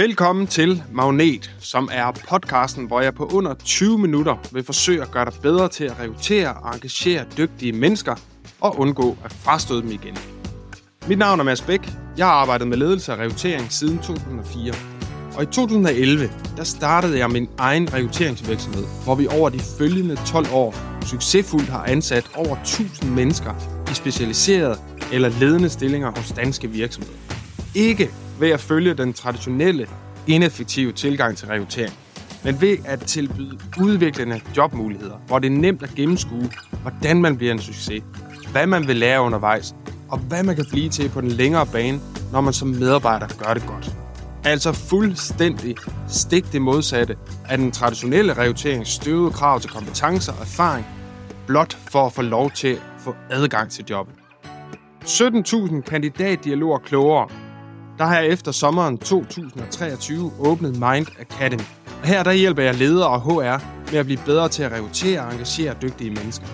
Velkommen til Magnet, som er podcasten, hvor jeg på under 20 minutter vil forsøge at gøre dig bedre til at rekruttere og engagere dygtige mennesker og undgå at frastøde dem igen. Mit navn er Mads Bæk. Jeg har arbejdet med ledelse og rekruttering siden 2004. Og i 2011, der startede jeg min egen rekrutteringsvirksomhed, hvor vi over de følgende 12 år succesfuldt har ansat over 1000 mennesker i specialiserede eller ledende stillinger hos danske virksomheder. Ikke ved at følge den traditionelle, ineffektive tilgang til rekruttering, men ved at tilbyde udviklende jobmuligheder, hvor det er nemt at gennemskue, hvordan man bliver en succes, hvad man vil lære undervejs, og hvad man kan blive til på den længere bane, når man som medarbejder gør det godt. Altså fuldstændig stik det modsatte af den traditionelle rekrutterings støvede krav til kompetencer og erfaring, blot for at få lov til at få adgang til jobbet. 17.000 kandidatdialoger klogere der har jeg efter sommeren 2023 åbnet Mind Academy. Og her der hjælper jeg ledere og HR med at blive bedre til at rekruttere og engagere dygtige mennesker.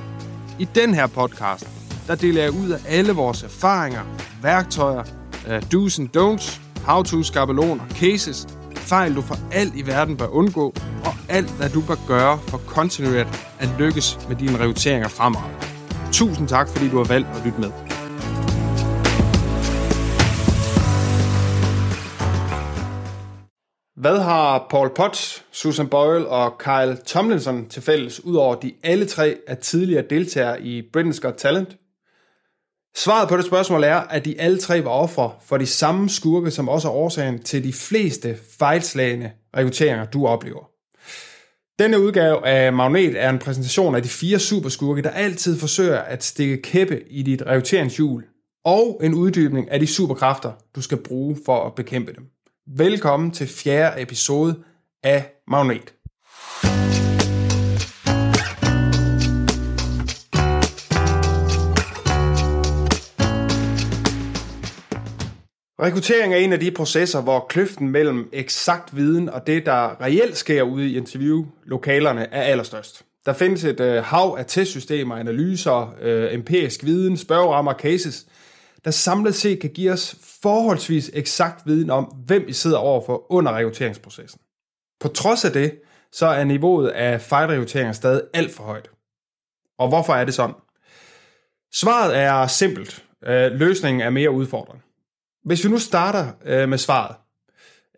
I den her podcast, der deler jeg ud af alle vores erfaringer, værktøjer, uh, do's and don'ts, how-to, skabeloner, cases, fejl du for alt i verden bør undgå, og alt hvad du bør gøre for kontinuerligt at lykkes med dine rekrutteringer fremadrettet. Tusind tak, fordi du har valgt at lytte med. Hvad har Paul Potts, Susan Boyle og Kyle Tomlinson til fælles, udover de alle tre er tidligere deltagere i Britain's Got Talent? Svaret på det spørgsmål er, at de alle tre var ofre for de samme skurke, som også er årsagen til de fleste fejlslagende rekrutteringer, du oplever. Denne udgave af Magnet er en præsentation af de fire superskurke, der altid forsøger at stikke kæppe i dit rekrutteringshjul, og en uddybning af de superkræfter, du skal bruge for at bekæmpe dem. Velkommen til fjerde episode af Magnet. Rekruttering er en af de processer, hvor kløften mellem eksakt viden og det, der reelt sker ude i interviewlokalerne, er allerstørst. Der findes et øh, hav af testsystemer, analyser, øh, empirisk viden, spørgerammer cases – der samlet set kan give os forholdsvis eksakt viden om, hvem vi sidder overfor under rekrutteringsprocessen. På trods af det, så er niveauet af fejlrekrutteringer stadig alt for højt. Og hvorfor er det sådan? Svaret er simpelt. Øh, løsningen er mere udfordrende. Hvis vi nu starter øh, med svaret,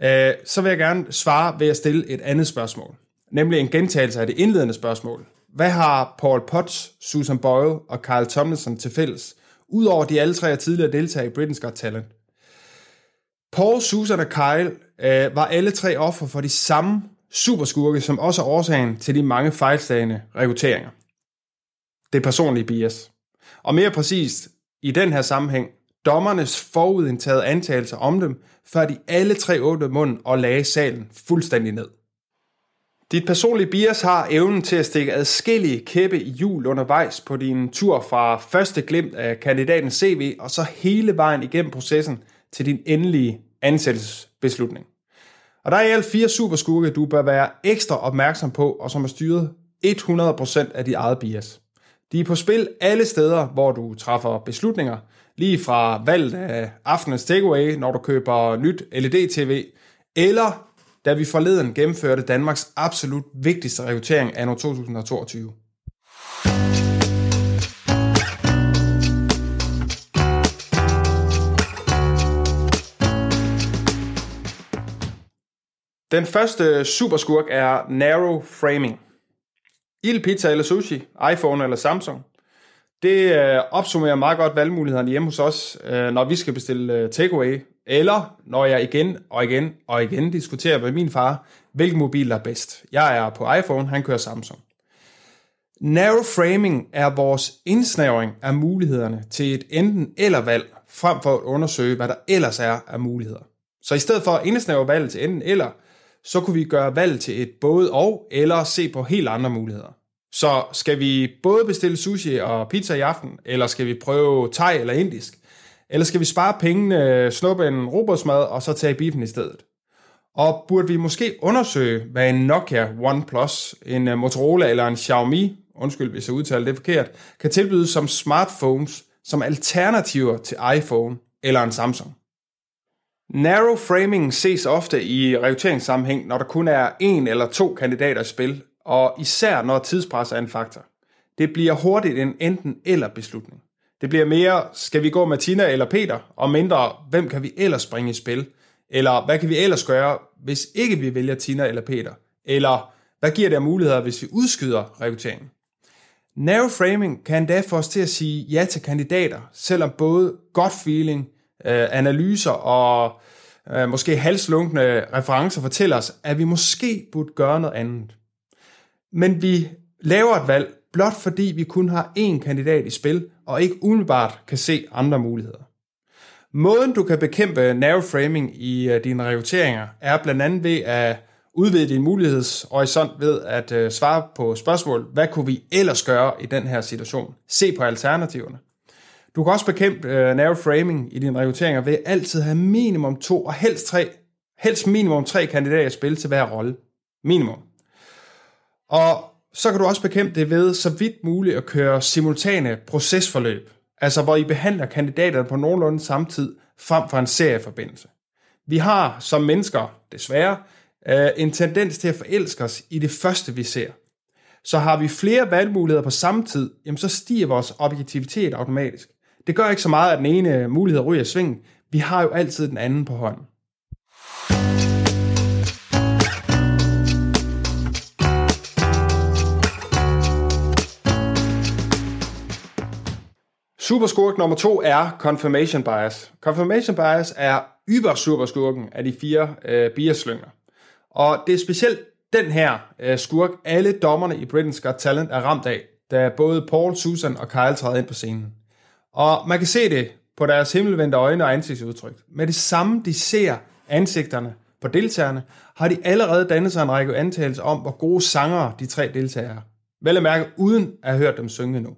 øh, så vil jeg gerne svare ved at stille et andet spørgsmål. Nemlig en gentagelse af det indledende spørgsmål. Hvad har Paul Potts, Susan Boyle og Carl Tomlinson til fælles, Udover de alle tre er tidligere deltager i Britain's Got Talent. Paul, Susan og Kyle øh, var alle tre offer for de samme superskurke, som også er årsagen til de mange fejlslagende rekrutteringer. Det personlige bias. Og mere præcist, i den her sammenhæng, dommernes forudindtagede antagelser om dem, før de alle tre åbnede munden og lagde salen fuldstændig ned. Dit personlige bias har evnen til at stikke adskillige kæppe i hjul undervejs på din tur fra første glimt af kandidatens CV, og så hele vejen igennem processen til din endelige ansættelsesbeslutning. Og der er i alt fire superskurke, du bør være ekstra opmærksom på, og som er styret 100% af dit eget bias. De er på spil alle steder, hvor du træffer beslutninger, lige fra valget af aftenens takeaway, når du køber nyt LED-TV, eller da vi forleden gennemførte Danmarks absolut vigtigste rekruttering af 2022. Den første superskurk er narrow framing. Ild, pizza eller sushi, iPhone eller Samsung. Det øh, opsummerer meget godt valgmulighederne hjemme hos os, øh, når vi skal bestille øh, takeaway eller når jeg igen og igen og igen diskuterer med min far, hvilken mobil der er bedst. Jeg er på iPhone, han kører Samsung. Narrow framing er vores indsnævring af mulighederne til et enten eller valg, frem for at undersøge, hvad der ellers er af muligheder. Så i stedet for at indsnævre valget til enten eller, så kunne vi gøre valget til et både og, eller se på helt andre muligheder. Så skal vi både bestille sushi og pizza i aften, eller skal vi prøve thai eller indisk? Eller skal vi spare pengene, snuppe en robotsmad og så tage biffen i stedet? Og burde vi måske undersøge, hvad en Nokia OnePlus, en øh, Motorola eller en Xiaomi, undskyld hvis jeg udtaler det forkert, kan tilbyde som smartphones som alternativer til iPhone eller en Samsung? Narrow framing ses ofte i rekrutteringssammenhæng, når der kun er en eller to kandidater i spil, og især når tidspres er en faktor. Det bliver hurtigt en enten eller beslutning. Det bliver mere, skal vi gå med Tina eller Peter, og mindre, hvem kan vi ellers bringe i spil? Eller hvad kan vi ellers gøre, hvis ikke vi vælger Tina eller Peter? Eller hvad giver det af muligheder, hvis vi udskyder rekrutteringen? Narrow framing kan endda få os til at sige ja til kandidater, selvom både godt feeling, øh, analyser og øh, måske halslunkende referencer fortæller os, at vi måske burde gøre noget andet. Men vi laver et valg, blot fordi vi kun har én kandidat i spil, og ikke umiddelbart kan se andre muligheder. Måden du kan bekæmpe narrow framing i øh, dine rekrutteringer er blandt andet ved at udvide din mulighedshorisont ved at øh, svare på spørgsmål, hvad kunne vi ellers gøre i den her situation? Se på alternativerne. Du kan også bekæmpe øh, narrow framing i dine rekrutteringer ved altid at have minimum to og helst tre, helst minimum tre kandidater i spil til hver rolle. Minimum. Og så kan du også bekæmpe det ved så vidt muligt at køre simultane procesforløb, altså hvor I behandler kandidaterne på nogenlunde samme tid, frem for en serieforbindelse. Vi har som mennesker, desværre, øh, en tendens til at forelske os i det første, vi ser. Så har vi flere valgmuligheder på samme tid, jamen så stiger vores objektivitet automatisk. Det gør ikke så meget, at den ene mulighed ryger i sving. Vi har jo altid den anden på hånden. Superskurk nummer to er confirmation bias. Confirmation bias er yber superskurken af de fire øh, biaslynger. Og det er specielt den her øh, skurk, alle dommerne i Britain's Got Talent er ramt af, da både Paul, Susan og Kyle træder ind på scenen. Og man kan se det på deres himmelvendte øjne og ansigtsudtryk. Med det samme, de ser ansigterne på deltagerne, har de allerede dannet sig en række antagelser om, hvor gode sangere de tre deltagere er. Vel at mærke, uden at have hørt dem synge nu.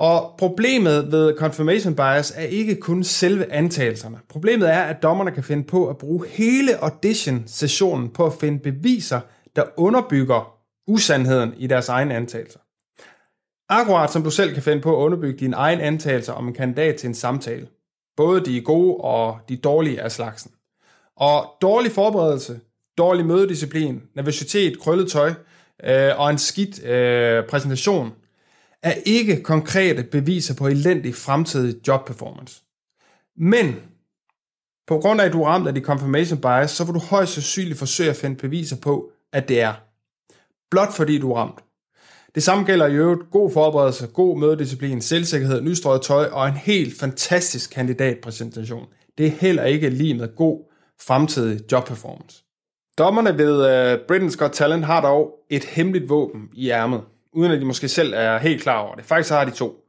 Og problemet ved confirmation bias er ikke kun selve antagelserne. Problemet er, at dommerne kan finde på at bruge hele audition-sessionen på at finde beviser, der underbygger usandheden i deres egne antagelser. Akkurat som du selv kan finde på at underbygge dine egne antagelser om en kandidat til en samtale. Både de gode og de dårlige af slagsen. Og dårlig forberedelse, dårlig mødedisciplin, nervøsitet, krøllet tøj øh, og en skidt øh, præsentation er ikke konkrete beviser på elendig fremtidig jobperformance. Men på grund af, at du er ramt af de confirmation bias, så vil du højst sandsynligt forsøge at finde beviser på, at det er. Blot fordi du er ramt. Det samme gælder i øvrigt god forberedelse, god mødedisciplin, selvsikkerhed, nystrøget tøj og en helt fantastisk kandidatpræsentation. Det er heller ikke lige med god fremtidig jobperformance. Dommerne ved uh, Britain's Got Talent har dog et hemmeligt våben i ærmet uden at de måske selv er helt klar over det. Faktisk har de to.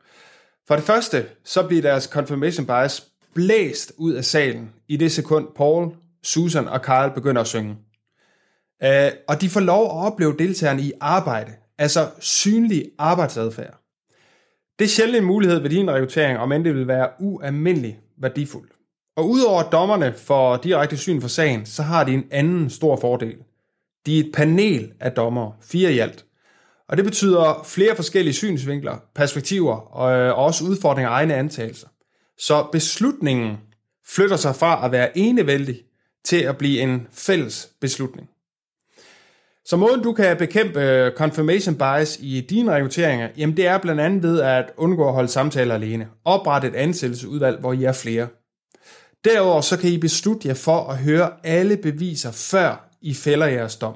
For det første, så bliver deres confirmation bias blæst ud af salen i det sekund Paul, Susan og Carl begynder at synge. Uh, og de får lov at opleve deltagerne i arbejde, altså synlig arbejdsadfærd. Det er sjældent en mulighed ved din rekruttering, om end det vil være ualmindelig værdifuldt. Og udover at dommerne får direkte syn for sagen, så har de en anden stor fordel. De er et panel af dommer, fire i alt, og det betyder flere forskellige synsvinkler, perspektiver og, øh, også udfordringer og egne antagelser. Så beslutningen flytter sig fra at være enevældig til at blive en fælles beslutning. Så måden du kan bekæmpe øh, confirmation bias i dine rekrutteringer, jamen det er blandt andet ved at undgå at holde samtaler alene. Opret et ansættelsesudvalg, hvor I er flere. Derudover så kan I beslutte jer for at høre alle beviser, før I fælder jeres dom.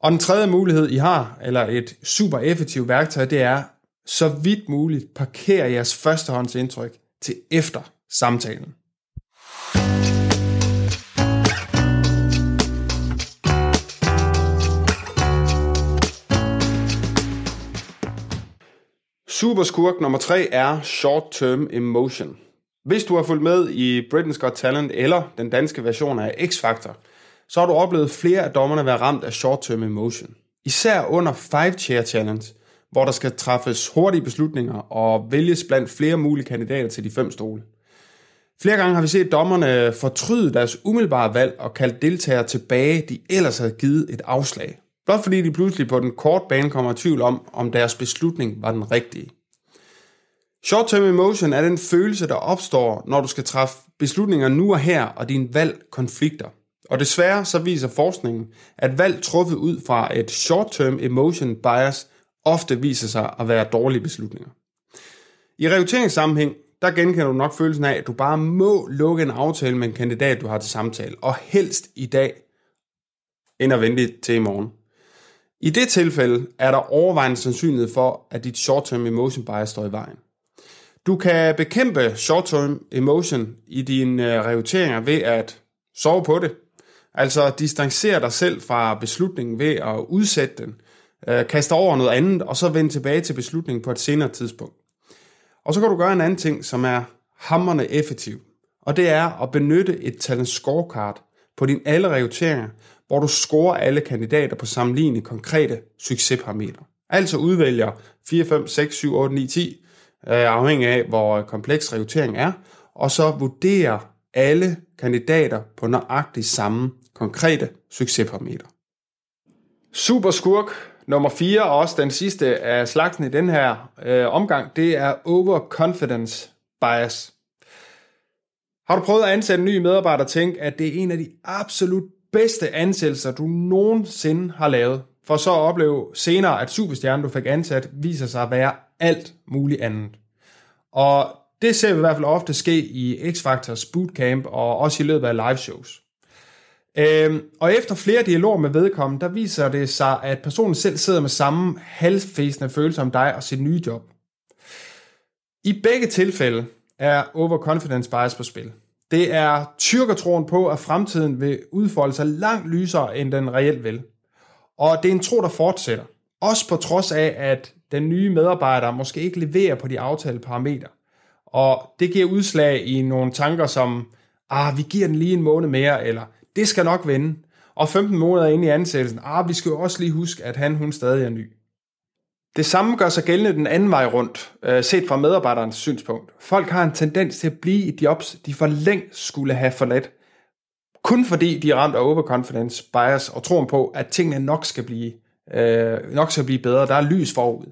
Og den tredje mulighed, I har, eller et super effektivt værktøj, det er, så vidt muligt, parkere jeres førstehåndsindtryk til efter samtalen. Superskurk nummer 3 er Short-Term Emotion. Hvis du har fulgt med i Britain's Got Talent eller den danske version af X-Factor, så har du oplevet flere af dommerne være ramt af short-term emotion. Især under 5-chair challenge, hvor der skal træffes hurtige beslutninger og vælges blandt flere mulige kandidater til de fem stole. Flere gange har vi set dommerne fortryde deres umiddelbare valg og kalde deltagere tilbage, de ellers havde givet et afslag. Blot fordi de pludselig på den korte bane kommer i tvivl om, om deres beslutning var den rigtige. Short-term emotion er den følelse, der opstår, når du skal træffe beslutninger nu og her, og dine valg konflikter. Og desværre så viser forskningen, at valg truffet ud fra et short-term emotion bias ofte viser sig at være dårlige beslutninger. I rekrutteringssammenhæng, der genkender du nok følelsen af, at du bare må lukke en aftale med en kandidat, du har til samtale, og helst i dag, end at vente til i morgen. I det tilfælde er der overvejende sandsynlighed for, at dit short-term emotion bias står i vejen. Du kan bekæmpe short-term emotion i dine øh, rekrutteringer ved at sove på det, altså distancere dig selv fra beslutningen ved at udsætte den, øh, kaste over noget andet, og så vende tilbage til beslutningen på et senere tidspunkt. Og så kan du gøre en anden ting, som er hammerne effektiv, og det er at benytte et talent scorecard på dine alle rekrutteringer, hvor du scorer alle kandidater på sammenlignende konkrete succesparametre. Altså udvælger 4, 5, 6, 7, 8, 9, 10, afhængig af hvor kompleks rekruttering er, og så vurderer alle kandidater på nøjagtigt samme konkrete succesparameter. Super skurk nummer 4, og også den sidste af slagsen i den her øh, omgang, det er overconfidence bias. Har du prøvet at ansætte en ny medarbejder og tænke, at det er en af de absolut bedste ansættelser, du nogensinde har lavet, for så at opleve senere, at superstjernen, du fik ansat, viser sig at være alt muligt andet. Og det ser vi i hvert fald ofte ske i X-Factors bootcamp og også i løbet af live shows. Øhm, og efter flere dialoger med vedkommende, der viser det sig, at personen selv sidder med samme halvfæsende følelse om dig og sit nye job. I begge tilfælde er overconfidence bias på spil. Det er tyrkertroen på, at fremtiden vil udfolde sig langt lysere, end den reelt vil. Og det er en tro, der fortsætter. Også på trods af, at den nye medarbejder måske ikke leverer på de aftalte parametre. Og det giver udslag i nogle tanker som, ah, vi giver den lige en måned mere, eller det skal nok vende. Og 15 måneder inde i ansættelsen, ah, vi skal jo også lige huske, at han, hun stadig er ny. Det samme gør sig gældende den anden vej rundt, øh, set fra medarbejderens synspunkt. Folk har en tendens til at blive i jobs, de for længst skulle have forladt. Kun fordi de er ramt af overconfidence bias og troen på, at tingene nok skal blive, øh, nok skal blive bedre. Der er lys forud.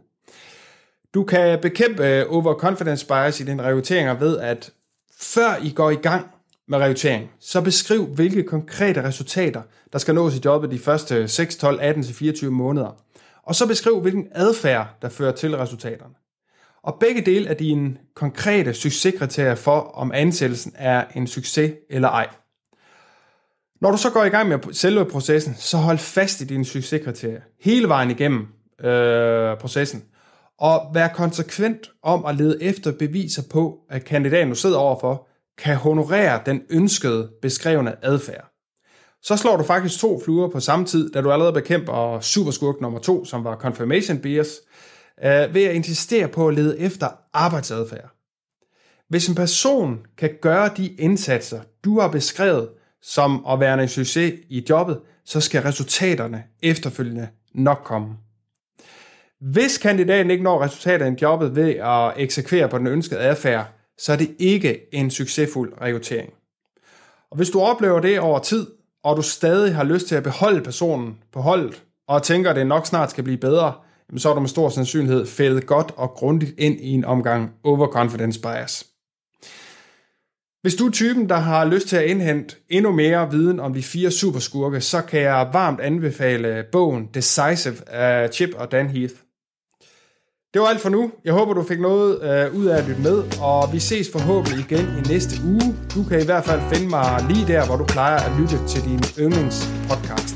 Du kan bekæmpe øh, overconfidence bias i dine rekrutteringer ved, at før I går i gang med rekruttering, så beskriv, hvilke konkrete resultater, der skal nås i jobbet de første 6, 12, 18 til 24 måneder. Og så beskriv, hvilken adfærd, der fører til resultaterne. Og begge dele er dine konkrete succeskriterier for, om ansættelsen er en succes eller ej. Når du så går i gang med selve processen, så hold fast i dine succeskriterier hele vejen igennem øh, processen. Og vær konsekvent om at lede efter beviser på, at kandidaten, du sidder overfor, kan honorere den ønskede beskrevne adfærd. Så slår du faktisk to fluer på samme tid, da du allerede bekæmper superskurk nummer to, som var confirmation bias, øh, ved at insistere på at lede efter arbejdsadfærd. Hvis en person kan gøre de indsatser, du har beskrevet som at være en succes i jobbet, så skal resultaterne efterfølgende nok komme. Hvis kandidaten ikke når resultater i jobbet ved at eksekvere på den ønskede adfærd, så er det ikke en succesfuld rekruttering. Og hvis du oplever det over tid, og du stadig har lyst til at beholde personen på holdet, og tænker, at det nok snart skal blive bedre, så er du med stor sandsynlighed fældet godt og grundigt ind i en omgang overconfidence bias. Hvis du er typen, der har lyst til at indhente endnu mere viden om de fire superskurke, så kan jeg varmt anbefale bogen Decisive af Chip og Dan Heath. Det var alt for nu. Jeg håber, du fik noget øh, ud af at lytte med, og vi ses forhåbentlig igen i næste uge. Du kan i hvert fald finde mig lige der, hvor du plejer at lytte til din yndlingspodcast.